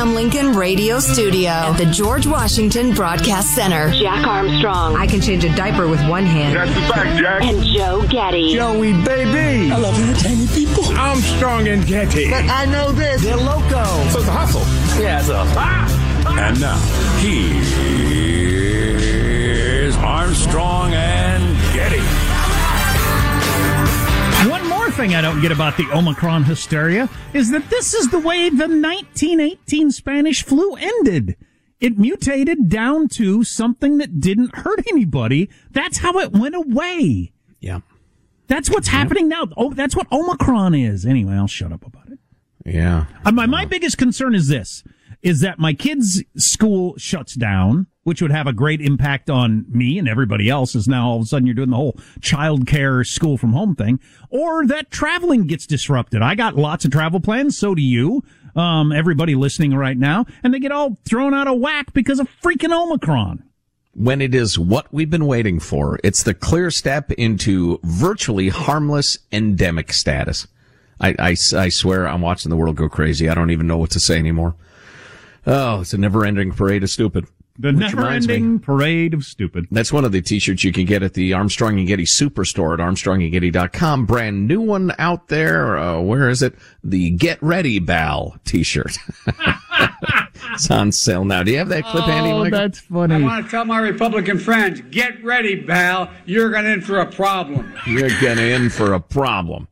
Abraham Lincoln Radio Studio at the George Washington Broadcast Center, Jack Armstrong. I can change a diaper with one hand. That's the fact, Jack. And Joe Getty. Joey, baby. I love entertaining people. Armstrong and Getty. But I know this. They're loco. So it's a hustle. Yeah, it's a hustle. Ah! And now, here's Armstrong and Getty. Thing I don't get about the Omicron hysteria is that this is the way the 1918 Spanish flu ended. It mutated down to something that didn't hurt anybody. That's how it went away. Yeah. That's what's happening now. Oh, that's what Omicron is. Anyway, I'll shut up about it. Yeah. Uh, my, my biggest concern is this, is that my kid's school shuts down, which would have a great impact on me and everybody else is now all of a sudden you're doing the whole child care school from home thing, or that traveling gets disrupted. I got lots of travel plans. So do you. Um, everybody listening right now, and they get all thrown out of whack because of freaking Omicron when it is what we've been waiting for. It's the clear step into virtually harmless endemic status. I, I, I, swear I'm watching the world go crazy. I don't even know what to say anymore. Oh, it's a never ending parade of stupid. The never ending parade of stupid. That's one of the t-shirts you can get at the Armstrong and Getty Superstore at armstrongandgetty.com. Brand new one out there. Uh, where is it? The Get Ready Bal t-shirt. it's on sale now. Do you have that clip oh, handy, Mike? that's funny. I want to tell my Republican friends, get ready, Bal. You're going to in for a problem. You're getting in for a problem.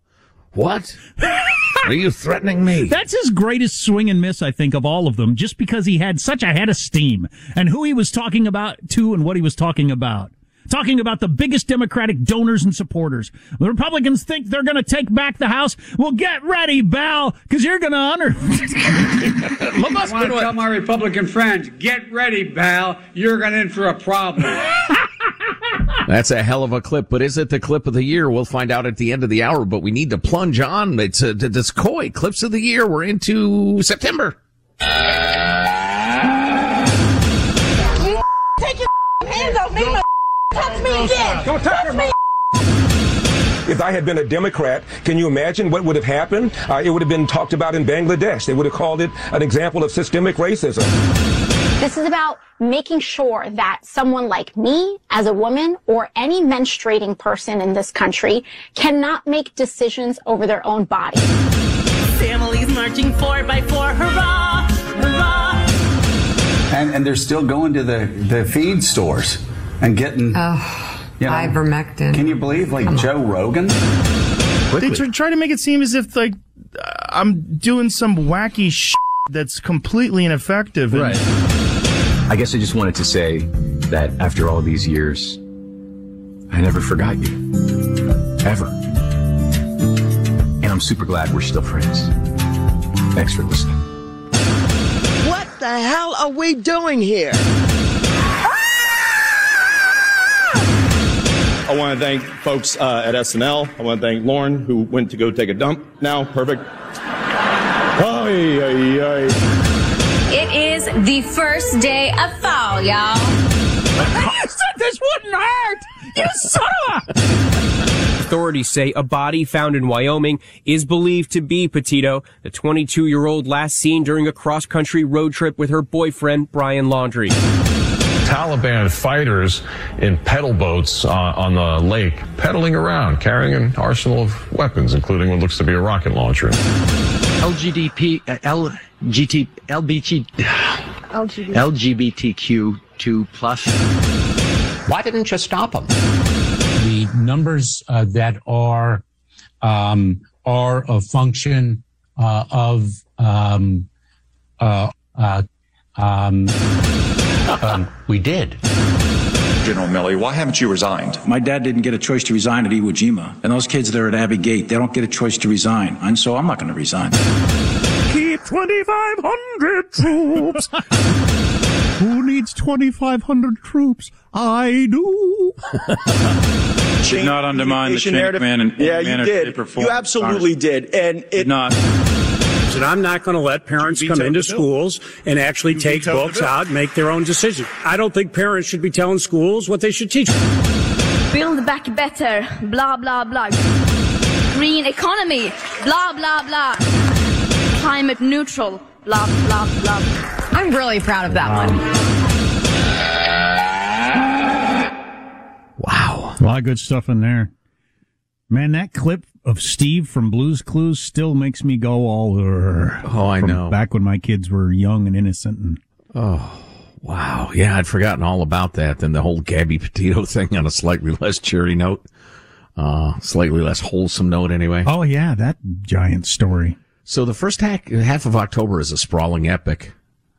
What? Are you threatening me? That's his greatest swing and miss, I think, of all of them, just because he had such a head of steam and who he was talking about to and what he was talking about. Talking about the biggest Democratic donors and supporters. The Republicans think they're going to take back the House. Well, get ready, Bal, because you're going to honor. I want to tell my Republican friends, get ready, Bal. You're going in for a problem. That's a hell of a clip, but is it the clip of the year? We'll find out at the end of the hour, but we need to plunge on. It's a, this COY clips of the year. We're into September. Take your hands off me. No, touch me again. Don't touch, touch me. If I had been a Democrat, can you imagine what would have happened? Uh, it would have been talked about in Bangladesh. They would have called it an example of systemic racism. This is about making sure that someone like me as a woman or any menstruating person in this country cannot make decisions over their own body. Families marching four by four, hurrah, hurrah. And, and they're still going to the, the feed stores. and getting. Oh, you know, ivermectin. Can you believe, like Joe Rogan? They tr- try to make it seem as if like I'm doing some wacky shit that's completely ineffective. And- Right. I guess I just wanted to say that after all these years, I never forgot you. Ever. And I'm super glad we're still friends. Thanks for listening. What the hell are we doing here? I want to thank folks uh, at SNL. I want to thank Lauren, who went to go take a dump now. Perfect. Ay, ay, ay. It is the first day of fall, y'all. you said this wouldn't hurt! You son of a... Authorities say a body found in Wyoming is believed to be Petito, the 22 year old last seen during a cross country road trip with her boyfriend, Brian Laundrie. Taliban fighters in pedal boats uh, on the lake, pedaling around, carrying an arsenal of weapons, including what looks to be a rocket launcher. LGDP, uh, LGT, LBG, LGBTQ2 plus. Why didn't you stop them? The numbers uh, that are um, are a function uh, of um, uh, uh, um, um, we did. General Milley, why haven't you resigned? My dad didn't get a choice to resign at Iwo Jima. And those kids there at Abbey Gate, they don't get a choice to resign. And so I'm not going to resign. Keep 2,500 troops. Who needs 2,500 troops? I do. Did not undermine the chain of command and yeah, manner you did. they perform. You absolutely did, and it Did not. And I'm not going to let parents come into schools and actually take books out and make their own decisions. I don't think parents should be telling schools what they should teach. Build back better, blah, blah, blah. Green economy, blah, blah, blah. Climate neutral, blah, blah, blah. I'm really proud of that one. Wow. A lot of good stuff in there. Man, that clip of Steve from Blues Clues still makes me go all. "Urgh," Oh, I from know. Back when my kids were young and innocent. And Oh, wow. Yeah, I'd forgotten all about that. Then the whole Gabby Petito thing on a slightly less cheery note. Uh, slightly less wholesome note anyway. oh yeah, that giant story. So the first half, half of October is a sprawling epic.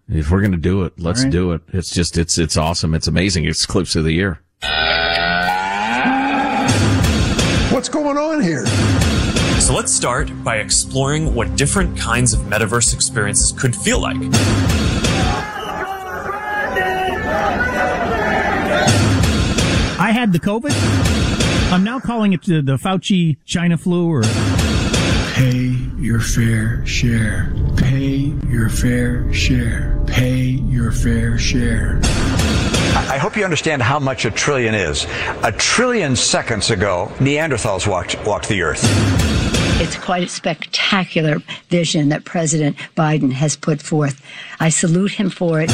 If we're going to do it, let's All right. do it. It's just, it's, it's awesome. It's amazing. It's clips of the year. What's going on here? So let's start by exploring what different kinds of metaverse experiences could feel like. I had the COVID. I'm now calling it the, the Fauci China flu or Pay your fair share. Pay your fair share. Pay your fair share. I hope you understand how much a trillion is. A trillion seconds ago, Neanderthals walked, walked the earth. It's quite a spectacular vision that President Biden has put forth. I salute him for it.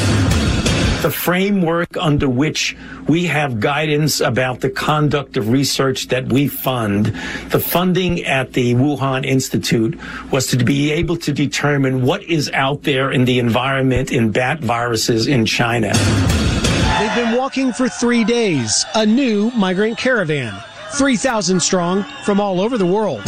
The framework under which we have guidance about the conduct of research that we fund. The funding at the Wuhan Institute was to be able to determine what is out there in the environment in bat viruses in China. They've been walking for three days. A new migrant caravan, 3,000 strong from all over the world.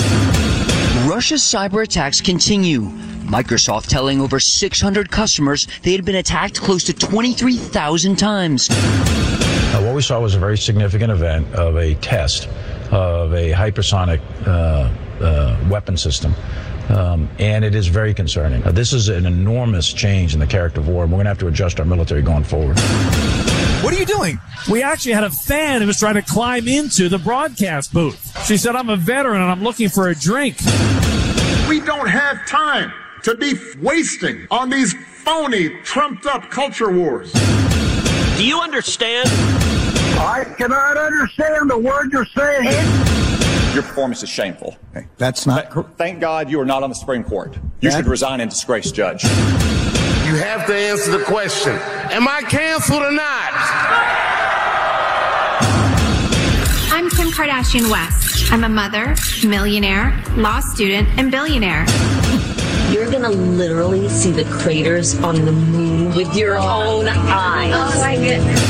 Russia's cyber attacks continue. Microsoft telling over 600 customers they had been attacked close to 23,000 times. Uh, what we saw was a very significant event of a test of a hypersonic uh, uh, weapon system. Um, and it is very concerning. Uh, this is an enormous change in the character of war, and we're going to have to adjust our military going forward. What are you doing? We actually had a fan who was trying to climb into the broadcast booth. She said, I'm a veteran and I'm looking for a drink. We don't have time to be wasting on these phony, trumped up culture wars. Do you understand? I cannot understand the word you're saying. Your performance is shameful. That's not Th- Thank God you are not on the Supreme Court. You should resign in disgrace, Judge. You have to answer the question Am I canceled or not? I'm Kim Kardashian West. I'm a mother, millionaire, law student, and billionaire. You're gonna literally see the craters on the moon with your own eyes. Oh my goodness.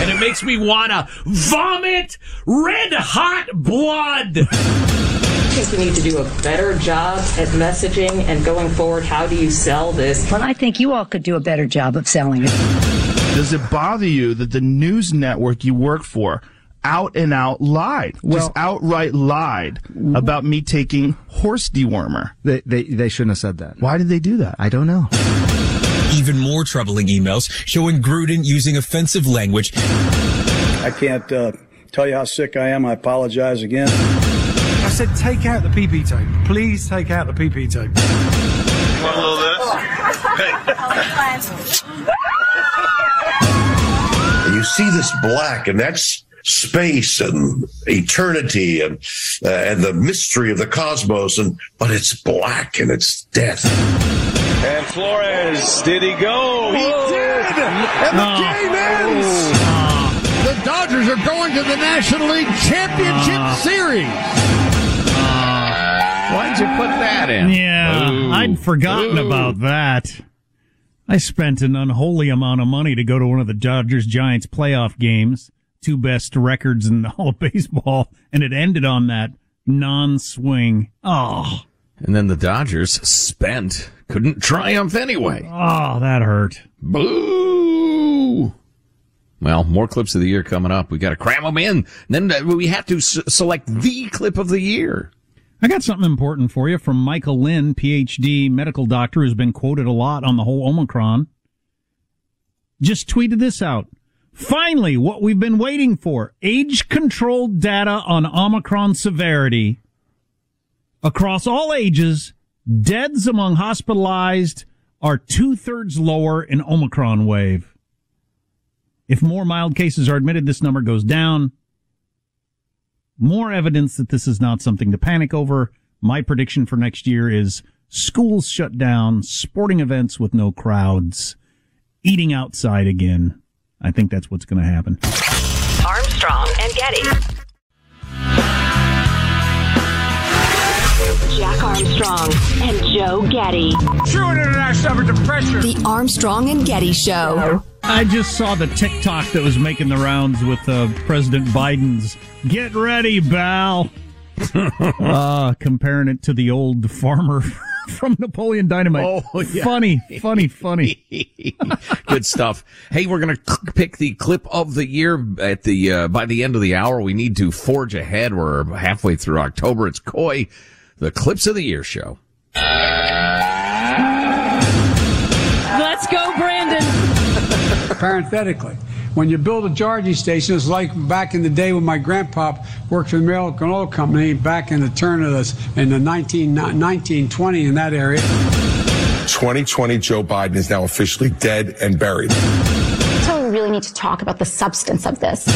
And It makes me want to vomit red hot blood. I think we need to do a better job at messaging and going forward. How do you sell this? Well, I think you all could do a better job of selling it. Does it bother you that the news network you work for out and out lied, just outright lied about me taking horse dewormer? They, they, they shouldn't have said that. Why did they do that? I don't know. Even more troubling emails showing Gruden using offensive language. I can't uh, tell you how sick I am. I apologize again. I said, take out the PP tape. Please take out the PP tape. Want a little And you see this black, and that's space and eternity and uh, and the mystery of the cosmos, and but it's black and it's death. And Flores, did he go? He did! And the game ends! The Dodgers are going to the National League Championship Series. Why'd you put that in? Yeah, Ooh. I'd forgotten Ooh. about that. I spent an unholy amount of money to go to one of the Dodgers Giants playoff games, two best records in all of baseball, and it ended on that non-swing. Oh, And then the Dodgers spent, couldn't triumph anyway. oh, that hurt. Boo! Well, more clips of the year coming up. We got to cram them in. Then uh, we have to s- select the clip of the year. I got something important for you from Michael Lin, PhD medical doctor, who's been quoted a lot on the whole Omicron. Just tweeted this out. Finally, what we've been waiting for. Age controlled data on Omicron severity. Across all ages, deaths among hospitalized are two thirds lower in Omicron wave. If more mild cases are admitted, this number goes down. More evidence that this is not something to panic over. My prediction for next year is schools shut down, sporting events with no crowds, eating outside again. I think that's what's going to happen. Armstrong and Getty. Jack Armstrong and Joe Getty. True international effort to pressure. The Armstrong and Getty Show. I just saw the TikTok that was making the rounds with uh, President Biden's "Get ready, Bal," uh, comparing it to the old farmer from Napoleon Dynamite. Oh, yeah. funny, funny, funny. Good stuff. Hey, we're going to pick the clip of the year at the uh, by the end of the hour. We need to forge ahead. We're halfway through October. It's Coy, the clips of the year show. Let's go, Brandon. Parenthetically, when you build a charging station, it's like back in the day when my grandpa worked for the American Oil Company back in the turn of the in the 19, 1920 in that area. 2020 Joe Biden is now officially dead and buried. So we really need to talk about the substance of this.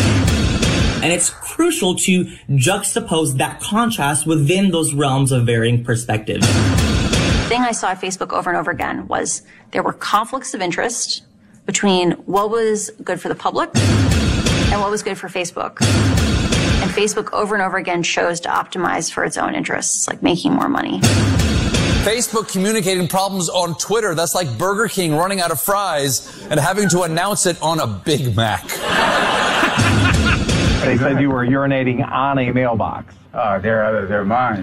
And it's crucial to juxtapose that contrast within those realms of varying perspectives. The thing I saw at Facebook over and over again was there were conflicts of interest between what was good for the public and what was good for Facebook. And Facebook over and over again chose to optimize for its own interests, like making more money. Facebook communicating problems on Twitter. That's like Burger King running out of fries and having to announce it on a Big Mac. They said you were urinating on a mailbox. Uh, they're, they're mine.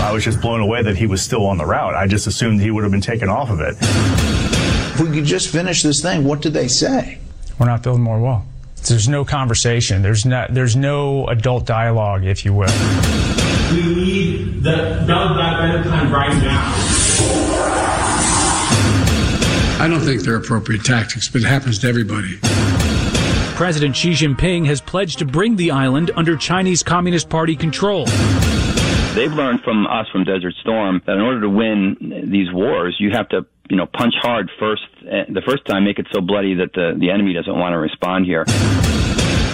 I was just blown away that he was still on the route. I just assumed he would have been taken off of it. If we could just finish this thing, what did they say? We're not building more wall. There's no conversation. There's not. There's no adult dialogue, if you will. We need the Build Back Better plan right now. I don't think they're appropriate tactics, but it happens to everybody. President Xi Jinping has pledged to bring the island under Chinese Communist Party control. They've learned from us from Desert Storm that in order to win these wars, you have to, you know, punch hard first. eh, The first time, make it so bloody that the, the enemy doesn't want to respond here.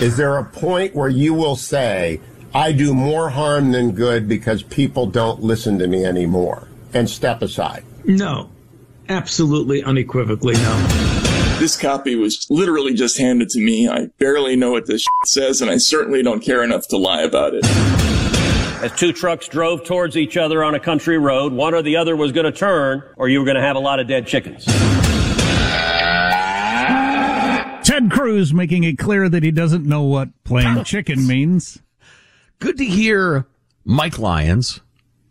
Is there a point where you will say, I do more harm than good because people don't listen to me anymore and step aside? No. Absolutely unequivocally no. This copy was literally just handed to me. I barely know what this shit says, and I certainly don't care enough to lie about it. As two trucks drove towards each other on a country road, one or the other was going to turn, or you were going to have a lot of dead chickens. Ted Ted Cruz making it clear that he doesn't know what playing chicken means. Good to hear Mike Lyons.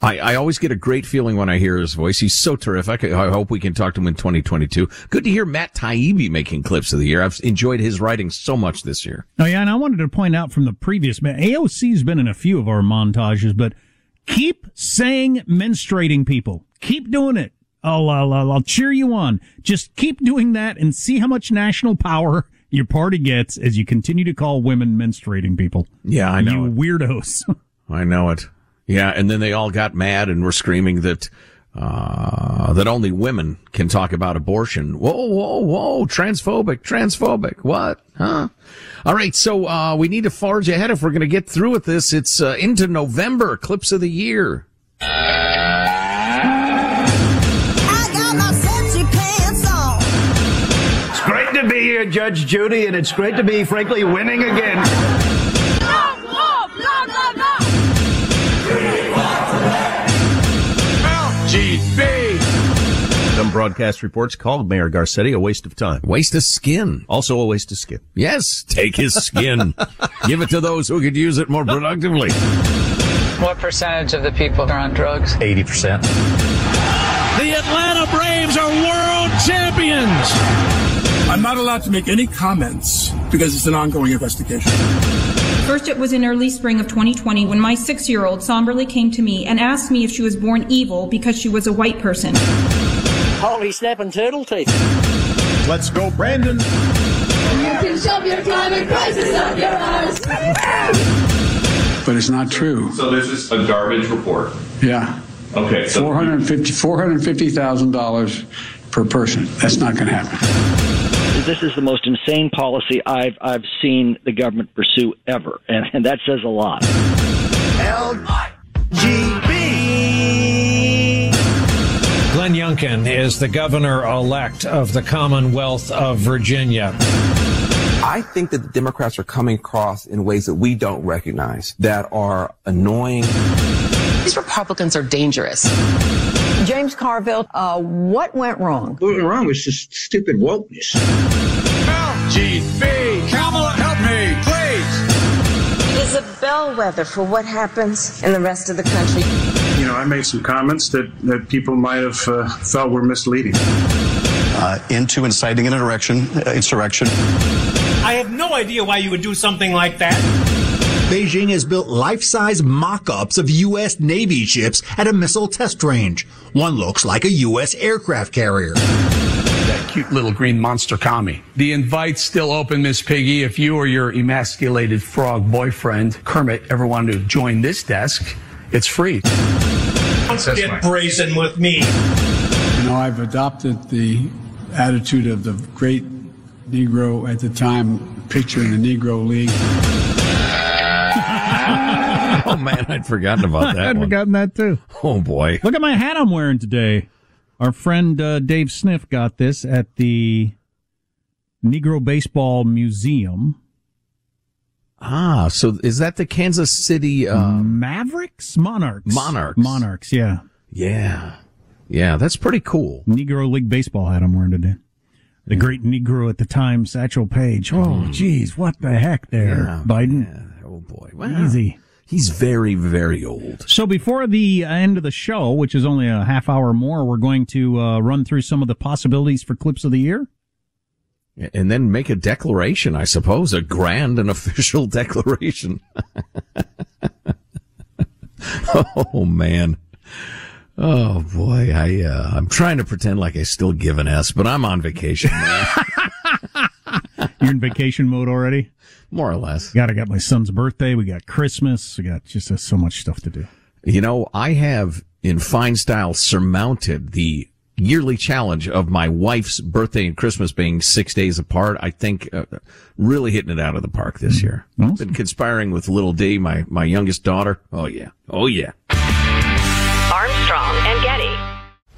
I, I always get a great feeling when I hear his voice. He's so terrific. I hope we can talk to him in 2022. Good to hear Matt Taibbi making clips of the year. I've enjoyed his writing so much this year. Oh yeah, and I wanted to point out from the previous AOC's been in a few of our montages, but keep saying menstruating people. Keep doing it. I'll, I'll, I'll cheer you on. Just keep doing that and see how much national power your party gets as you continue to call women menstruating people. Yeah, I know. You it. weirdos. I know it. Yeah, and then they all got mad and were screaming that uh, that only women can talk about abortion. Whoa, whoa, whoa! Transphobic, transphobic. What? Huh? All right, so uh, we need to forge ahead if we're going to get through with this. It's uh, into November, clips of the year. It's great to be here, Judge Judy, and it's great to be, frankly, winning again. Some broadcast reports called Mayor Garcetti a waste of time. Waste of skin. Also a waste of skin. Yes, take his skin. Give it to those who could use it more productively. What percentage of the people are on drugs? 80%. The Atlanta Braves are world champions. I'm not allowed to make any comments because it's an ongoing investigation. First, it was in early spring of 2020 when my six year old somberly came to me and asked me if she was born evil because she was a white person. Holy snapping turtle teeth. Let's go, Brandon. You can shove your climate crisis up your arse. But it's not true. So this is a garbage report. Yeah. Okay. So $450 $450,000 per person. That's not going to happen. This is the most insane policy I've I've seen the government pursue ever, and, and that says a lot. Glenn Youngkin is the governor elect of the Commonwealth of Virginia. I think that the Democrats are coming across in ways that we don't recognize that are annoying. These Republicans are dangerous. James Carville, uh, what went wrong? What went wrong was just stupid wokeness. LGB. Kamala, help me, please. It is a bellwether for what happens in the rest of the country. You know, I made some comments that, that people might have uh, felt were misleading. Uh, into inciting an insurrection, uh, insurrection. I have no idea why you would do something like that. Beijing has built life-size mock-ups of U.S. Navy ships at a missile test range. One looks like a U.S. aircraft carrier. That cute little green monster commie. The invite's still open, Miss Piggy. If you or your emasculated frog boyfriend, Kermit, ever want to join this desk, it's free. Don't get brazen with me. You know, I've adopted the attitude of the great Negro at the time, picture in the Negro League. oh man, I'd forgotten about that. I'd one. forgotten that too. Oh boy. Look at my hat I'm wearing today. Our friend uh, Dave Sniff got this at the Negro Baseball Museum. Ah, so is that the Kansas City um, Mavericks? Monarchs. Monarchs. Monarchs, yeah. Yeah. Yeah, that's pretty cool. Negro League baseball hat I'm wearing today. The great Negro at the time, Satchel Paige. Oh, geez, what the heck there, Yeah, Biden? Oh boy. Wow. Easy. He's very, very old. So before the end of the show, which is only a half hour more, we're going to uh, run through some of the possibilities for clips of the year. And then make a declaration, I suppose, a grand and official declaration. oh man. Oh boy, I uh, I'm trying to pretend like I still give an S, but I'm on vacation. You're in vacation mode already? More or less. Got I got my son's birthday. We got Christmas. We got just uh, so much stuff to do. You know, I have in fine style surmounted the yearly challenge of my wife's birthday and Christmas being six days apart. I think uh, really hitting it out of the park this year. Awesome. Been conspiring with little D, my my youngest daughter. Oh yeah, oh yeah.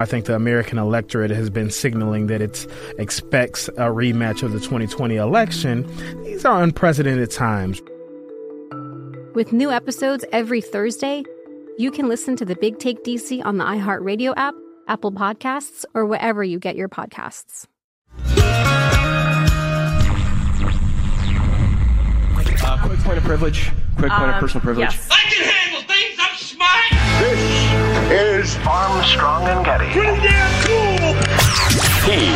I think the American electorate has been signaling that it expects a rematch of the 2020 election. These are unprecedented times. With new episodes every Thursday, you can listen to the Big Take DC on the iHeartRadio app, Apple Podcasts, or wherever you get your podcasts. Uh, quick point of privilege. Quick point of Um, personal privilege. yes. I can handle things. I'm smart. This is Armstrong and Getty. Pretty damn cool. He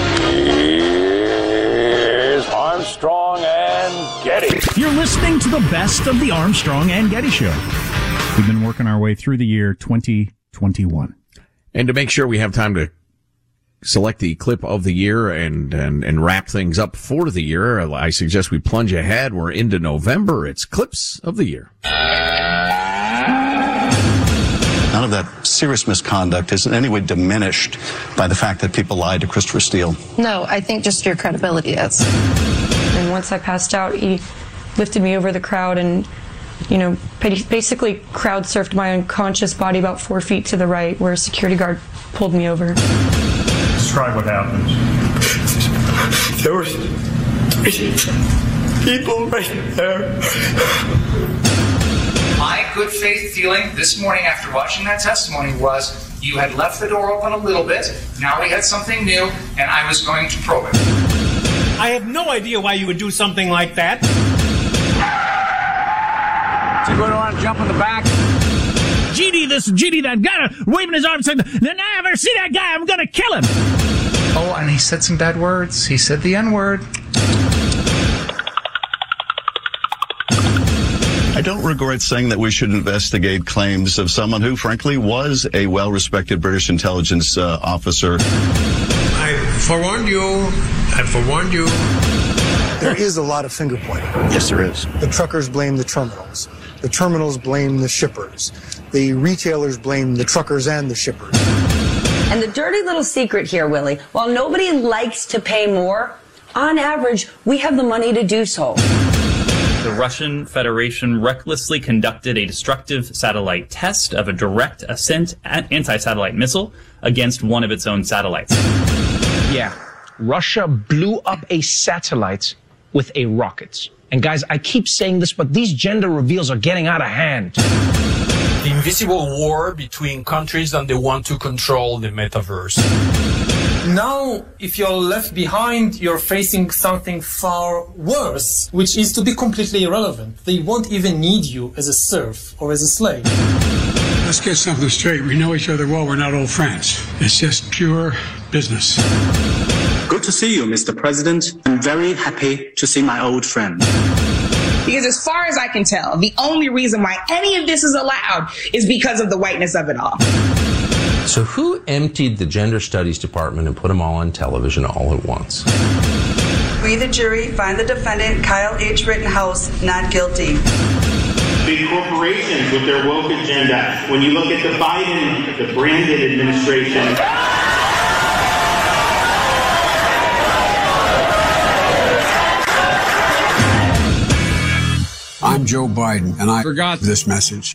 is Armstrong and Getty. You're listening to the best of the Armstrong and Getty Show. We've been working our way through the year 2021. And to make sure we have time to select the clip of the year and, and, and wrap things up for the year, I suggest we plunge ahead. We're into November. It's clips of the year. None of that serious misconduct is in any way diminished by the fact that people lied to Christopher Steele. No, I think just your credibility is. And once I passed out, he lifted me over the crowd and, you know, basically crowd surfed my unconscious body about four feet to the right, where a security guard pulled me over. Describe what happened. There were people right there. My good faith feeling this morning after watching that testimony was you had left the door open a little bit, now we had something new, and I was going to probe it. I have no idea why you would do something like that. So you going around and jump in the back? GD this, GD that, guy waving his arms saying, then I ever see that guy, I'm gonna kill him. Oh, and he said some bad words. He said the N word. I don't regret saying that we should investigate claims of someone who, frankly, was a well respected British intelligence uh, officer. I forewarned you. I forewarned you. There is a lot of finger pointing. Yes, there is. The truckers blame the terminals. The terminals blame the shippers. The retailers blame the truckers and the shippers. And the dirty little secret here, Willie, while nobody likes to pay more, On average, we have the money to do so. The Russian Federation recklessly conducted a destructive satellite test of a direct ascent anti-satellite missile against one of its own satellites. Yeah, Russia blew up a satellite with a rocket. And guys, I keep saying this, but these gender reveals are getting out of hand. The invisible war between countries and they want to control the metaverse. Now, if you're left behind, you're facing something far worse, which is to be completely irrelevant. They won't even need you as a serf or as a slave. Let's get something straight. We know each other well. We're not old friends. It's just pure business. Good to see you, Mr. President. I'm very happy to see my old friend. Because as far as I can tell, the only reason why any of this is allowed is because of the whiteness of it all. So who emptied the gender studies department and put them all on television all at once? We, the jury, find the defendant, Kyle H. Rittenhouse, not guilty. Big corporations with their woke agenda. When you look at the Biden, the Brandon administration. I'm Joe Biden, and I forgot this message.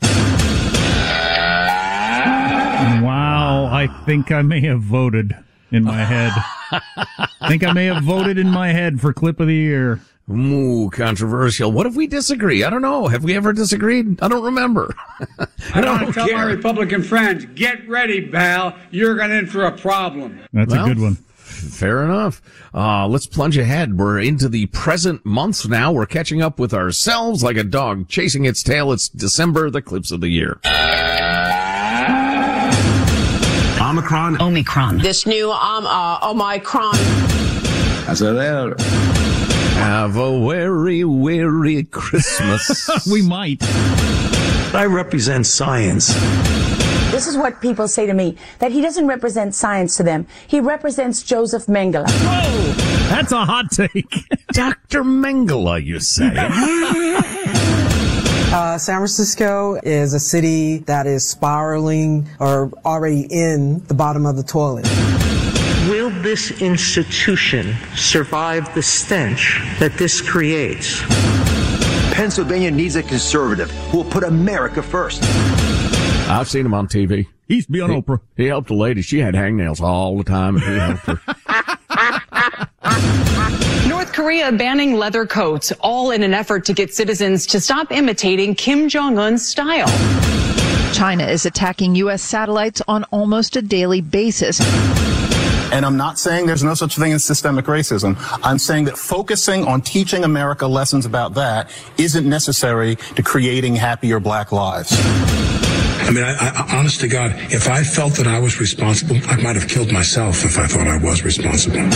Wow, I think I may have voted in my head. I think I may have voted in my head for clip of the year. Ooh, controversial. What if we disagree? I don't know. Have we ever disagreed? I don't remember. I don't want to tell my Republican friends, get ready, pal. You're going in for a problem. That's Well, a good one. Fair enough. Uh, let's plunge ahead. We're into the present month now. We're catching up with ourselves like a dog chasing its tail. It's December, the clips of the year. Omicron. Omicron. This new um, uh, Omicron. Have a very, very Christmas. we might. I represent science. This is what people say to me that he doesn't represent science to them. He represents Joseph Mengele. Whoa! That's a hot take. Dr. Mengele, you say? Uh, San Francisco is a city that is spiraling or already in the bottom of the toilet. Will this institution survive the stench that this creates? Pennsylvania needs a conservative who will put America first. I've seen him on TV. He used to be on he, Oprah. He helped a lady. She had hangnails all the time. And he helped her. North Korea banning leather coats, all in an effort to get citizens to stop imitating Kim Jong un's style. China is attacking U.S. satellites on almost a daily basis. And I'm not saying there's no such thing as systemic racism. I'm saying that focusing on teaching America lessons about that isn't necessary to creating happier black lives. I mean, I, I, honest to God, if I felt that I was responsible, I might have killed myself if I thought I was responsible.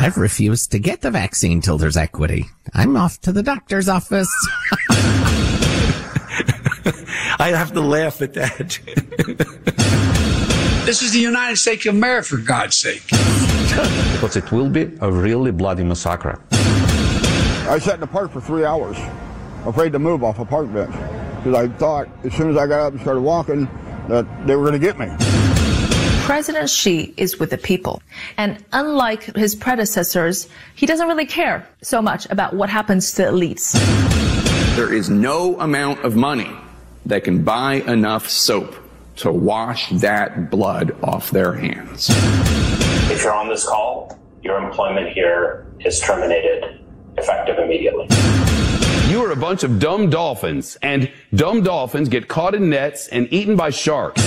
I've refused to get the vaccine till there's equity. I'm off to the doctor's office. I have to laugh at that. This is the United States of America, for God's sake. Because it will be a really bloody massacre. I sat in the park for three hours, afraid to move off a park bench, because I thought as soon as I got up and started walking that they were going to get me. President Xi is with the people. And unlike his predecessors, he doesn't really care so much about what happens to elites. There is no amount of money that can buy enough soap to wash that blood off their hands. If you're on this call, your employment here is terminated effective immediately. You are a bunch of dumb dolphins, and dumb dolphins get caught in nets and eaten by sharks.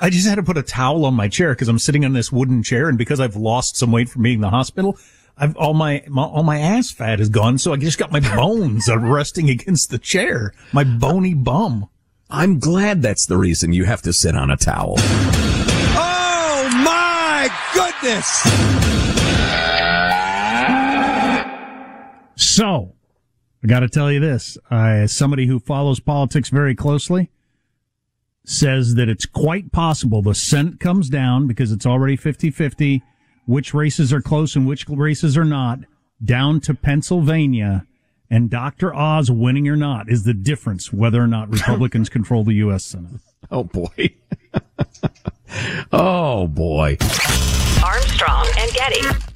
I just had to put a towel on my chair because I'm sitting on this wooden chair, and because I've lost some weight from being in the hospital, I've all my, my all my ass fat is gone, so I just got my bones are resting against the chair, my bony bum. I'm glad that's the reason you have to sit on a towel. Oh my goodness! So, I got to tell you this: I, as somebody who follows politics very closely, says that it's quite possible the Senate comes down because it's already 50-50, which races are close and which races are not, down to Pennsylvania. And Dr. Oz winning or not is the difference whether or not Republicans control the U.S. Senate. Oh boy. oh boy. Armstrong and Getty.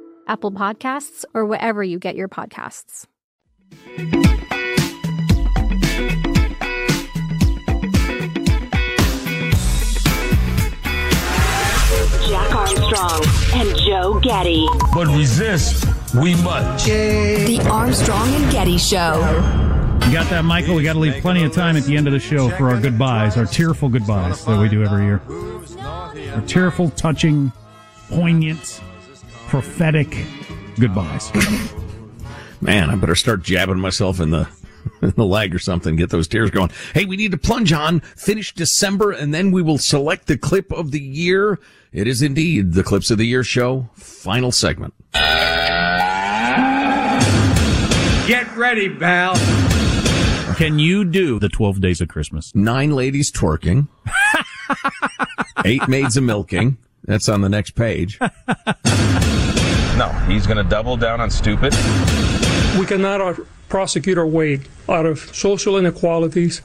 Apple Podcasts, or wherever you get your podcasts. Jack Armstrong and Joe Getty. But resist, we must. The Armstrong and Getty Show. You got that, Michael? We got to leave plenty of time at the end of the show for our goodbyes, our tearful goodbyes that we do every year. Our tearful, touching, poignant, prophetic goodbyes. Man, I better start jabbing myself in the in the leg or something, get those tears going. Hey, we need to plunge on, finish December, and then we will select the clip of the year. It is indeed the Clips of the Year show, final segment. Get ready, pal. Can you do the 12 days of Christmas? Nine ladies twerking, eight maids a milking. That's on the next page. No, he's going to double down on stupid. We cannot uh, prosecute our way out of social inequalities.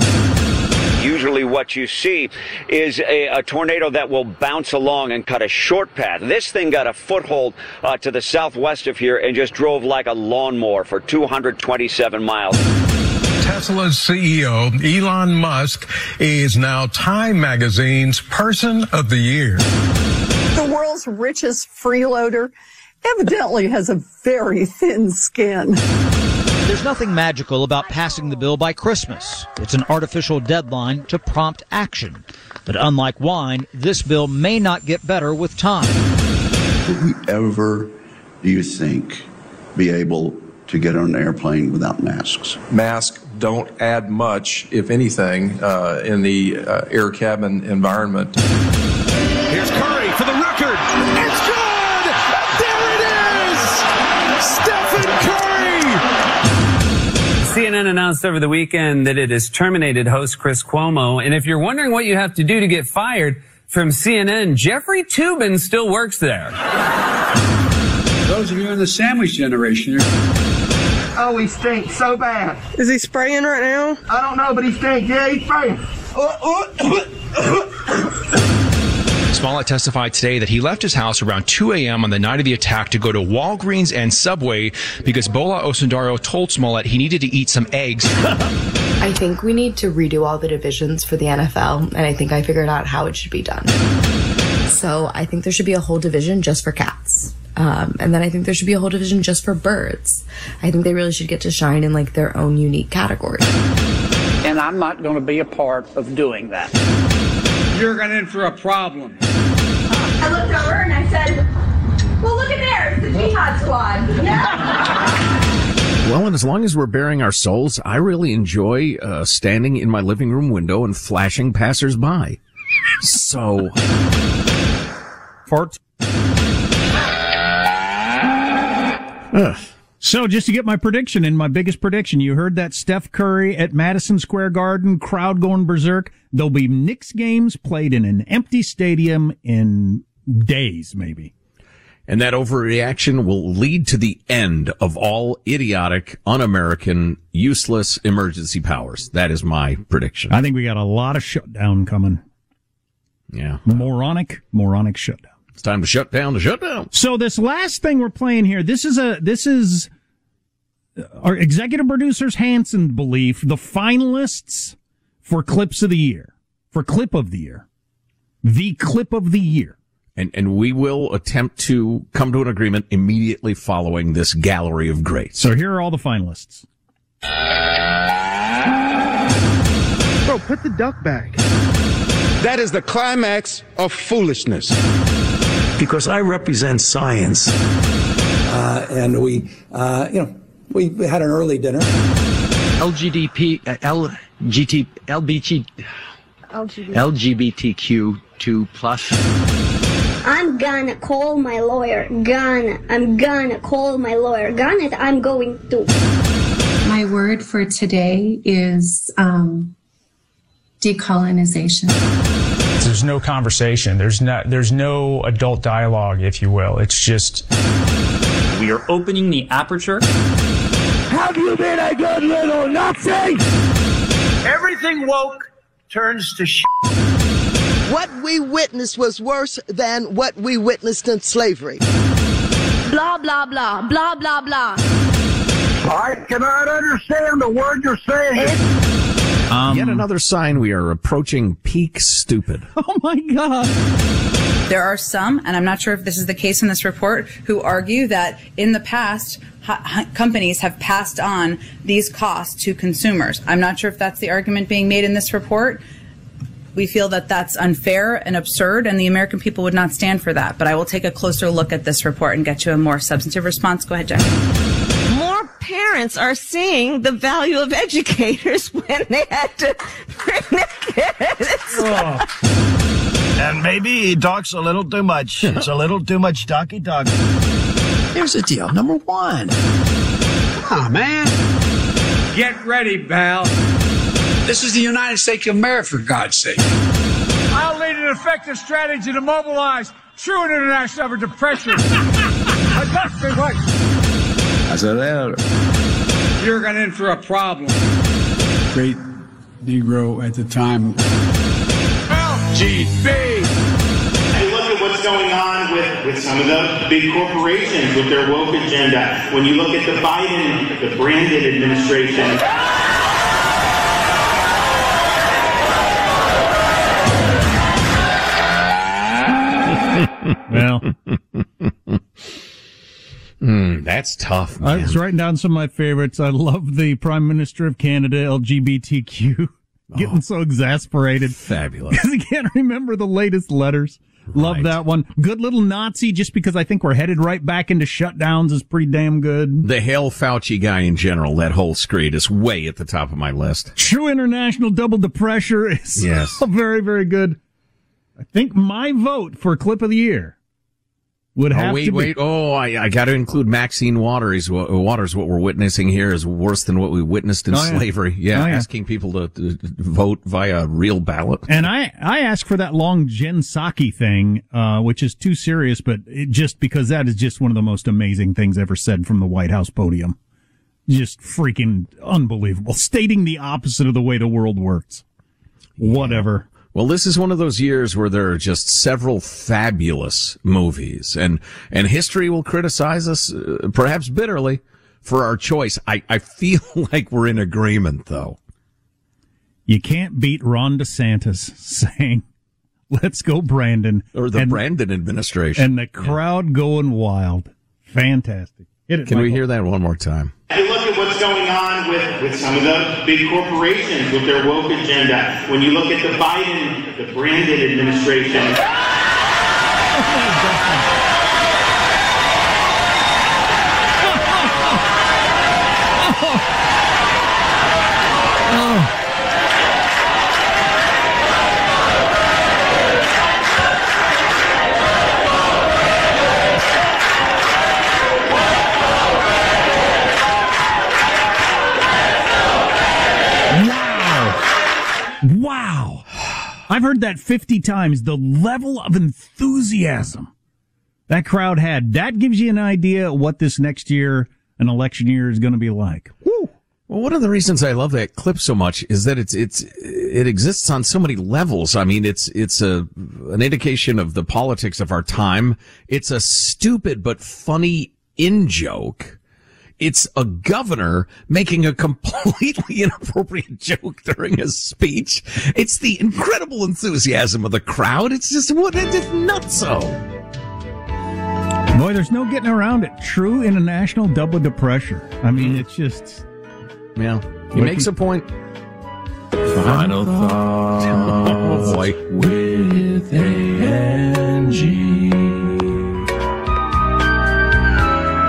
Usually, what you see is a, a, tornado that will bounce along and cut a short path. This thing got a foothold uh, to the southwest of here and just drove like a lawnmower for 227 miles. Tesla's CEO, Elon Musk, is now Time Magazine's Person of the Year. The world's richest freeloader evidently has a very thin skin. There's nothing magical about passing the bill by Christmas. It's an artificial deadline to prompt action. But unlike wine, this bill may not get better with time. Will we ever, do you think, be able to get on an airplane without masks? Masks don't add much, if anything, uh, in the uh, air cabin environment. Here's Curry for the record. It's good! There it is! Stephen Curry! CNN announced over the weekend that it has terminated host Chris Cuomo. And if you're wondering what you have to do to get fired from CNN, Jeffrey Toobin still works there. Those of you in the sandwich generation, you're Oh, he stinks so bad. Is he spraying right now? I don't know, but he stinks. Yeah, he's spraying. Smollett testified today that he left his house around 2 a.m. on the night of the attack to go to Walgreens and Subway because Bola Osundairo told Smollett he needed to eat some eggs. I think we need to redo all the divisions for the NFL, and I think I figured out how it should be done. So I think there should be a whole division just for cats. Um, and then I think there should be a whole division just for birds. I think they really should get to shine in like their own unique category. And I'm not going to be a part of doing that. you're going in for a problem. I looked over and I said, well, look at there. It's the Jihad Squad. Yeah. Well, and as long as we're bearing our souls, I really enjoy uh, standing in my living room window and flashing passersby. So, Fart. So just to get my prediction in, my biggest prediction, you heard that Steph Curry at Madison Square Garden, crowd going berserk. There'll be Knicks games played in an empty stadium in days, maybe. and that overreaction will lead to the end of all idiotic, un-American, useless emergency powers. That is my prediction. I think we got a lot of shutdown coming. Yeah. Moronic, moronic shutdown. It's time to shut down the shutdown. So this last thing we're playing here, this is a, this is uh, our executive producers Hanson belief, the finalists for clips of the year, for clip of the year, the clip of the year. And, and we will attempt to come to an agreement immediately following this gallery of greats. So here are all the finalists. Bro, put the duck back. That is the climax of foolishness. Because I represent science. Uh, and we, uh, you know, we had an early dinner. LGDP, uh, LGT, LBG, LGBTQ2 plus. I'm gonna call my lawyer. Gonna. I'm gonna call my lawyer. Gonna. I'm going to. My word for today is um, decolonization. There's no conversation. There's not. There's no adult dialogue, if you will. It's just. We are opening the aperture. Have you been a good little Nazi? Everything woke turns to sh. What we witnessed was worse than what we witnessed in slavery. Blah blah blah blah blah blah. I cannot understand the word you're saying. Um, Yet another sign we are approaching peak stupid. Oh my God. There are some, and I'm not sure if this is the case in this report, who argue that in the past, ha- ha- companies have passed on these costs to consumers. I'm not sure if that's the argument being made in this report. We feel that that's unfair and absurd, and the American people would not stand for that. But I will take a closer look at this report and get you a more substantive response. Go ahead, Jackie. More parents are seeing the value of educators when they had to bring their kids. Oh. And maybe he talks a little too much. It's a little too much talky talk. Here's the deal. Number one. Come on, man. Get ready, pal. This is the United States of America, for God's sake. I'll lead an effective strategy to mobilize true international effort to pressure. I must say what? I said that. You're going in for a problem. Great Negro at the time. LGB. And look at what's going on with, with some of the big corporations with their woke agenda. When you look at the Biden, the Brandon administration. Well, Hmm, that's tough. I was writing down some of my favorites. I love the Prime Minister of Canada, LGBTQ, getting so exasperated. Fabulous. Because he can't remember the latest letters. Love that one. Good little Nazi, just because I think we're headed right back into shutdowns is pretty damn good. The Hail Fauci guy in general, that whole screed is way at the top of my list. True International Double the Pressure is Yes. very, very good. I think my vote for clip of the year would Oh, have wait, to be. wait. Oh, I, I got to include Maxine Waters. Wa- Waters, what we're witnessing here is worse than what we witnessed in Oh, yeah. slavery. Yeah, Oh, yeah. asking people to, to vote via real ballot. And I, I asked for that long Jen Psaki thing, uh, which is too serious, but it, just because that is just one of the most amazing things ever said from the White House podium. Just freaking unbelievable. Stating the opposite of the way the world works. Whatever. Well, this is one of those years where there are just several fabulous movies, and and history will criticize us, uh, perhaps bitterly, for our choice. I I feel like we're in agreement, though. You can't beat Ron DeSantis saying, let's go Brandon. Or the And- Brandon administration. And the crowd going wild. Fantastic. Hit it, Can we hear that one more time? If you look at what's going on with, with some of the big corporations with their woke agenda, when you look at the Biden, the Brandon administration, oh, Wow. Wow. I've heard that 50 times. The level of enthusiasm that crowd had. That gives you an idea what this next year, an election year, is going to be like. Well, one of the reasons I love that clip so much is that it's it's it exists on so many levels. I mean, it's it's a an indication of the politics of our time. It's a stupid but funny in joke. It's a governor making a completely inappropriate joke during a speech. It's the incredible enthusiasm of the crowd. It's just what it's just nutso. Boy, there's no getting around it. True international double the pressure. I mean, it's just. Yeah. He makes a point. Final thoughts Oh, boy. with Angie.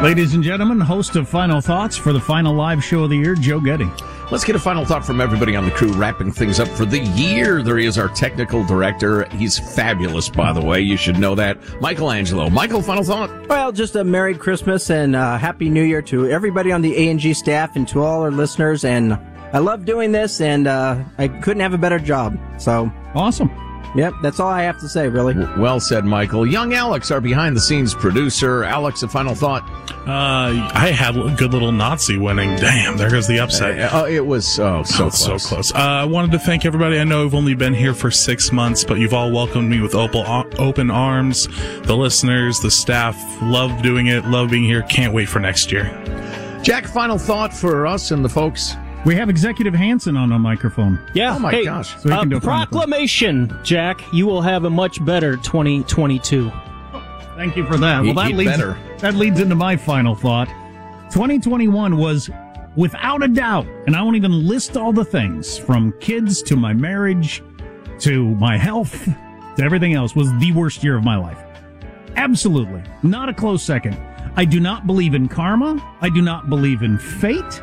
Ladies and gentlemen, host of Final Thoughts for the final live show of the year, Joe Getty. Let's get a final thought from everybody on the crew, wrapping things up for the year. There he is, our technical director. He's fabulous, by the way. You should know that. Michelangelo. Michael, final thought. Well, just a Merry Christmas and uh, Happy New Year to everybody on the A&G staff and to all our listeners. And I love doing this, and uh, I couldn't have a better job. So awesome. Yep, that's all I have to say, really. Well said, Michael. Young Alex, our behind the scenes producer. Alex, a final thought. Uh, I had a good little Nazi winning. Damn, there goes the upset. Uh, it was oh, so Oh, close. so close. Uh, I wanted to thank everybody. I know I've only been here for six months, but you've all welcomed me with open, open arms. The listeners, the staff, love doing it. Love being here. Can't wait for next year. Jack, final thought for us and the folks. We have Executive Hanson on a microphone. Yeah. Oh my hey, gosh. So we uh, can do a proclamation, Jack. You will have a much better 2022. Thank you for that. Well, that leads better. that leads into my final thought. 2021 was without a doubt, and I won't even list all the things from kids to my marriage to my health to everything else was the worst year of my life. Absolutely. Not a close second. I do not believe in karma. I do not believe in fate.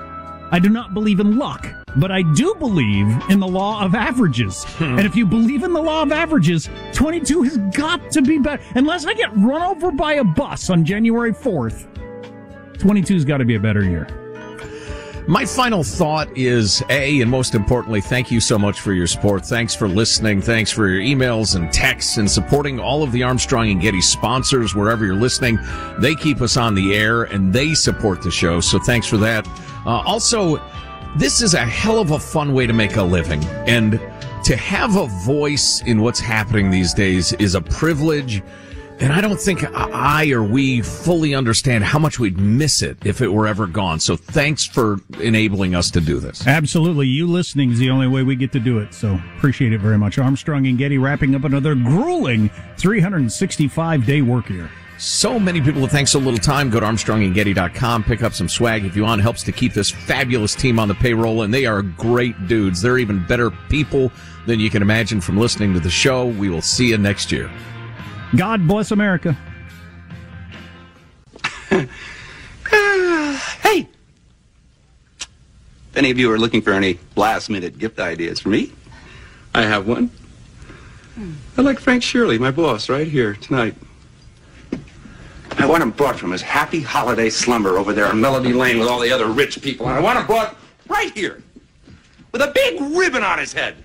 I do not believe in luck, but I do believe in the law of averages. Hmm. and if you believe in the law of averages, 22 has got to be better. Unless I get run over by a bus on January 4th, 22's got to be a better year. My final thought is A, and most importantly, thank you so much for your support. Thanks for listening. Thanks for your emails and texts and supporting all of the Armstrong and Getty sponsors wherever you're listening. They keep us on the air and they support the show. So thanks for that. Uh, also, this is a hell of a fun way to make a living. And to have a voice in what's happening these days is a privilege. And I don't think I or we fully understand how much we'd miss it if it were ever gone. So thanks for enabling us to do this. Absolutely. You listening is the only way we get to do it. So appreciate it very much. Armstrong and Getty wrapping up another grueling 365 day work year. So many people that thanks so little time. Go to armstrongandgetty.com, pick up some swag if you want. Helps to keep this fabulous team on the payroll, and they are great dudes. They're even better people than you can imagine from listening to the show. We will see you next year. God bless America. hey! If any of you are looking for any last minute gift ideas for me, I have one. Hmm. I like Frank Shirley, my boss, right here tonight. I want him brought from his happy holiday slumber over there on Melody Lane with all the other rich people. And I want him brought right here with a big ribbon on his head.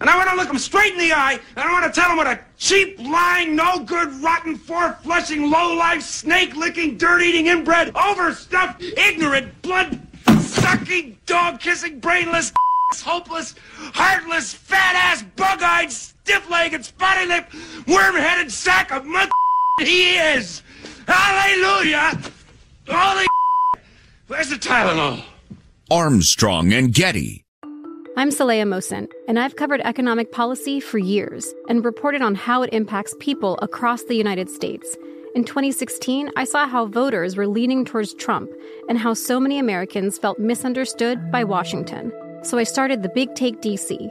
And I want to look him straight in the eye, and I want to tell him what a cheap, lying, no good, rotten, four flushing, low life, snake licking, dirt eating, inbred, overstuffed, ignorant, blood sucking, dog kissing, brainless, hopeless, heartless, fat ass, bug eyed, stiff legged, spotty lipped, worm headed sack of mud he is. Hallelujah! Holy Where's the Tylenol? Armstrong and Getty. I'm Saleha Mohsin, and I've covered economic policy for years and reported on how it impacts people across the United States. In 2016, I saw how voters were leaning towards Trump and how so many Americans felt misunderstood by Washington. So I started the Big Take DC.